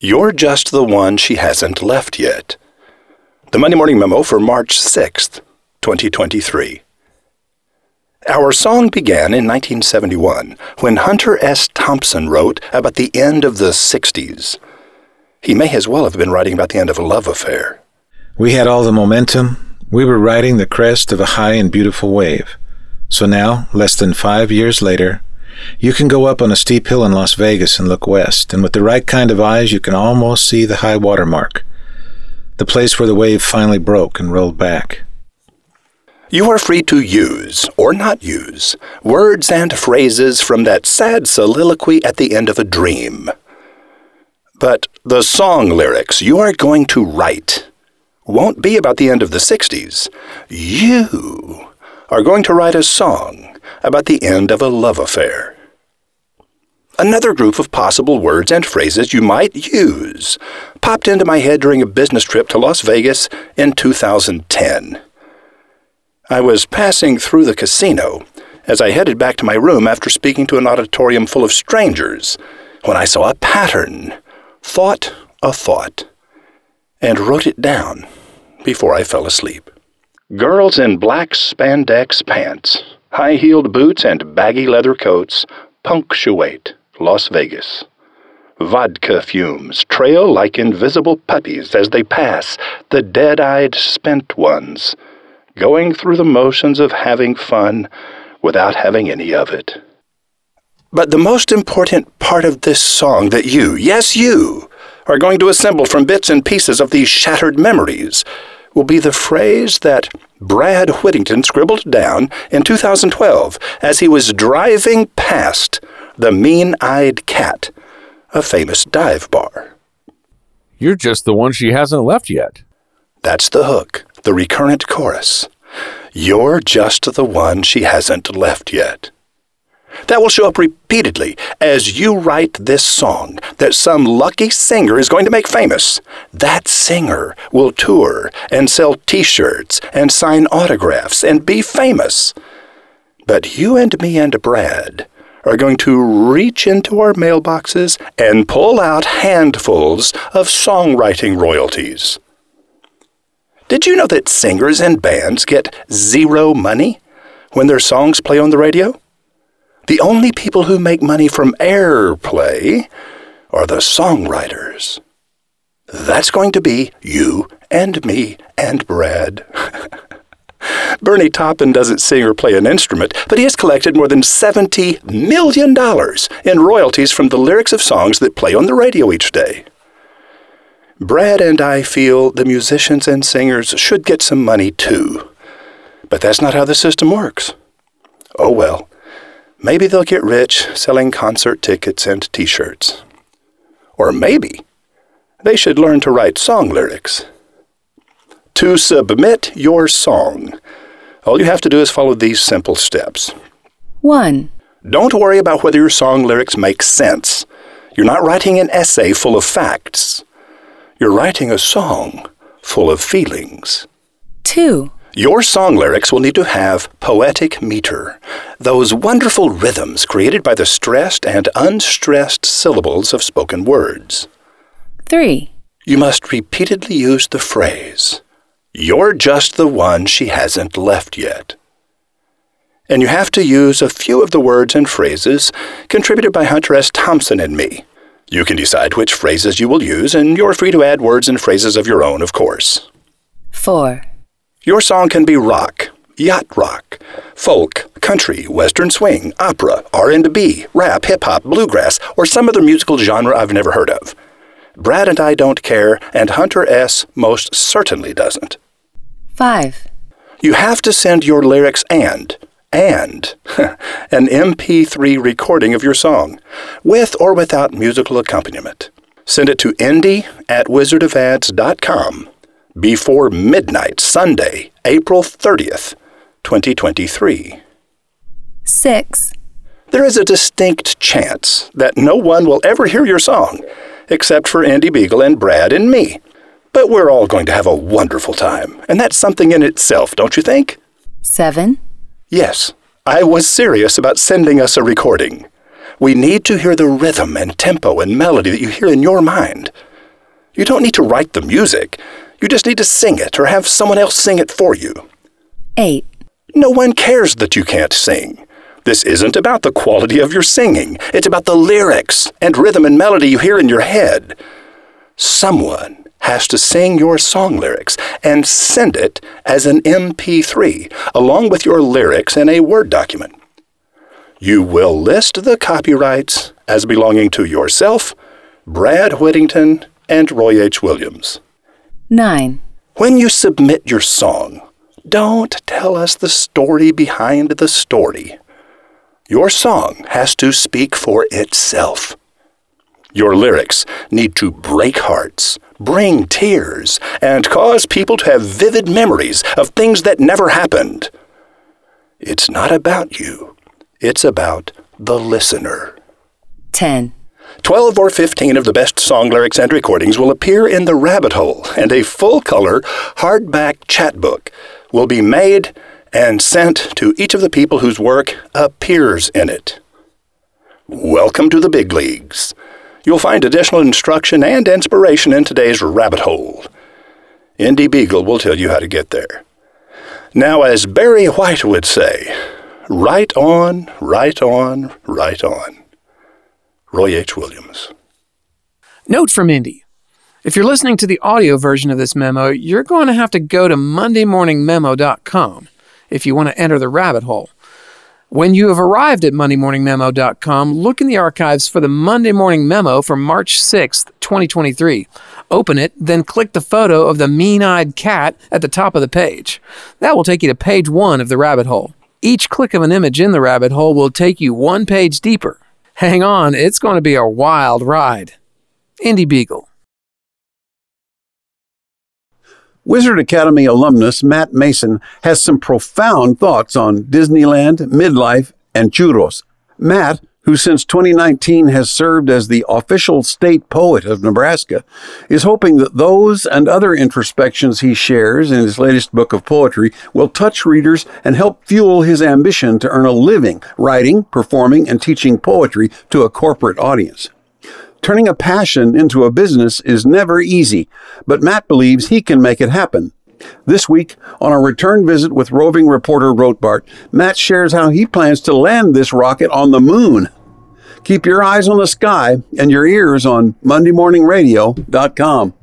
You're just the one she hasn't left yet. The Monday Morning Memo for March 6th, 2023. Our song began in 1971 when Hunter S. Thompson wrote about the end of the 60s. He may as well have been writing about the end of a love affair. We had all the momentum. We were riding the crest of a high and beautiful wave. So now, less than five years later, you can go up on a steep hill in Las Vegas and look west, and with the right kind of eyes, you can almost see the high water mark, the place where the wave finally broke and rolled back. You are free to use, or not use, words and phrases from that sad soliloquy at the end of a dream. But the song lyrics you are going to write won't be about the end of the 60s. You are going to write a song about the end of a love affair. Another group of possible words and phrases you might use popped into my head during a business trip to Las Vegas in 2010. I was passing through the casino as I headed back to my room after speaking to an auditorium full of strangers when I saw a pattern, thought a thought, and wrote it down before I fell asleep. Girls in black spandex pants, high heeled boots, and baggy leather coats punctuate Las Vegas. Vodka fumes trail like invisible puppies as they pass, the dead eyed spent ones, going through the motions of having fun without having any of it. But the most important part of this song that you, yes, you, are going to assemble from bits and pieces of these shattered memories will be the phrase that Brad Whittington scribbled down in 2012 as he was driving past the Mean Eyed Cat, a famous dive bar. You're just the one she hasn't left yet. That's the hook, the recurrent chorus. You're just the one she hasn't left yet. That will show up repeatedly as you write this song that some lucky singer is going to make famous. That singer will tour and sell t shirts and sign autographs and be famous. But you and me and Brad are going to reach into our mailboxes and pull out handfuls of songwriting royalties. Did you know that singers and bands get zero money when their songs play on the radio? The only people who make money from airplay are the songwriters. That's going to be you and me and Brad. Bernie Taupin doesn't sing or play an instrument, but he has collected more than $70 million in royalties from the lyrics of songs that play on the radio each day. Brad and I feel the musicians and singers should get some money too. But that's not how the system works. Oh well. Maybe they'll get rich selling concert tickets and t shirts. Or maybe they should learn to write song lyrics. To submit your song, all you have to do is follow these simple steps. 1. Don't worry about whether your song lyrics make sense. You're not writing an essay full of facts. You're writing a song full of feelings. 2. Your song lyrics will need to have poetic meter, those wonderful rhythms created by the stressed and unstressed syllables of spoken words. 3. You must repeatedly use the phrase, You're just the one she hasn't left yet. And you have to use a few of the words and phrases contributed by Hunter S. Thompson and me. You can decide which phrases you will use, and you're free to add words and phrases of your own, of course. 4. Your song can be rock, yacht rock, folk, country, western swing, opera, R&B, rap, hip hop, bluegrass, or some other musical genre I've never heard of. Brad and I don't care, and Hunter S. most certainly doesn't. 5. You have to send your lyrics and, and, an MP3 recording of your song, with or without musical accompaniment. Send it to indy at wizardofads.com before midnight Sunday, April 30th, 2023. 6. There is a distinct chance that no one will ever hear your song, except for Indy Beagle and Brad and me. But we're all going to have a wonderful time, and that's something in itself, don't you think? 7. Yes, I was serious about sending us a recording. We need to hear the rhythm and tempo and melody that you hear in your mind. You don't need to write the music. You just need to sing it or have someone else sing it for you. 8. No one cares that you can't sing. This isn't about the quality of your singing. It's about the lyrics and rhythm and melody you hear in your head. Someone has to sing your song lyrics and send it as an MP3 along with your lyrics in a Word document. You will list the copyrights as belonging to yourself, Brad Whittington, and Roy H. Williams. 9. When you submit your song, don't tell us the story behind the story. Your song has to speak for itself. Your lyrics need to break hearts, bring tears, and cause people to have vivid memories of things that never happened. It's not about you, it's about the listener. 10. 12 or 15 of the best song lyrics and recordings will appear in the rabbit hole, and a full color hardback chapbook will be made and sent to each of the people whose work appears in it. Welcome to the big leagues. You'll find additional instruction and inspiration in today's rabbit hole. Indy Beagle will tell you how to get there. Now, as Barry White would say, right on, right on, right on. Roy H. Williams. Note from Indy. If you're listening to the audio version of this memo, you're going to have to go to mondaymorningmemo.com if you want to enter the rabbit hole. When you have arrived at mondaymorningmemo.com, look in the archives for the Monday Morning Memo from March 6th, 2023. Open it, then click the photo of the mean eyed cat at the top of the page. That will take you to page one of the rabbit hole. Each click of an image in the rabbit hole will take you one page deeper. Hang on, it's going to be a wild ride. Indy Beagle. Wizard Academy alumnus Matt Mason has some profound thoughts on Disneyland, midlife, and churros. Matt, who since 2019 has served as the official state poet of Nebraska, is hoping that those and other introspections he shares in his latest book of poetry will touch readers and help fuel his ambition to earn a living writing, performing, and teaching poetry to a corporate audience. Turning a passion into a business is never easy, but Matt believes he can make it happen. This week, on a return visit with roving reporter Rotbart, Matt shares how he plans to land this rocket on the moon. Keep your eyes on the sky and your ears on MondayMorningRadio.com.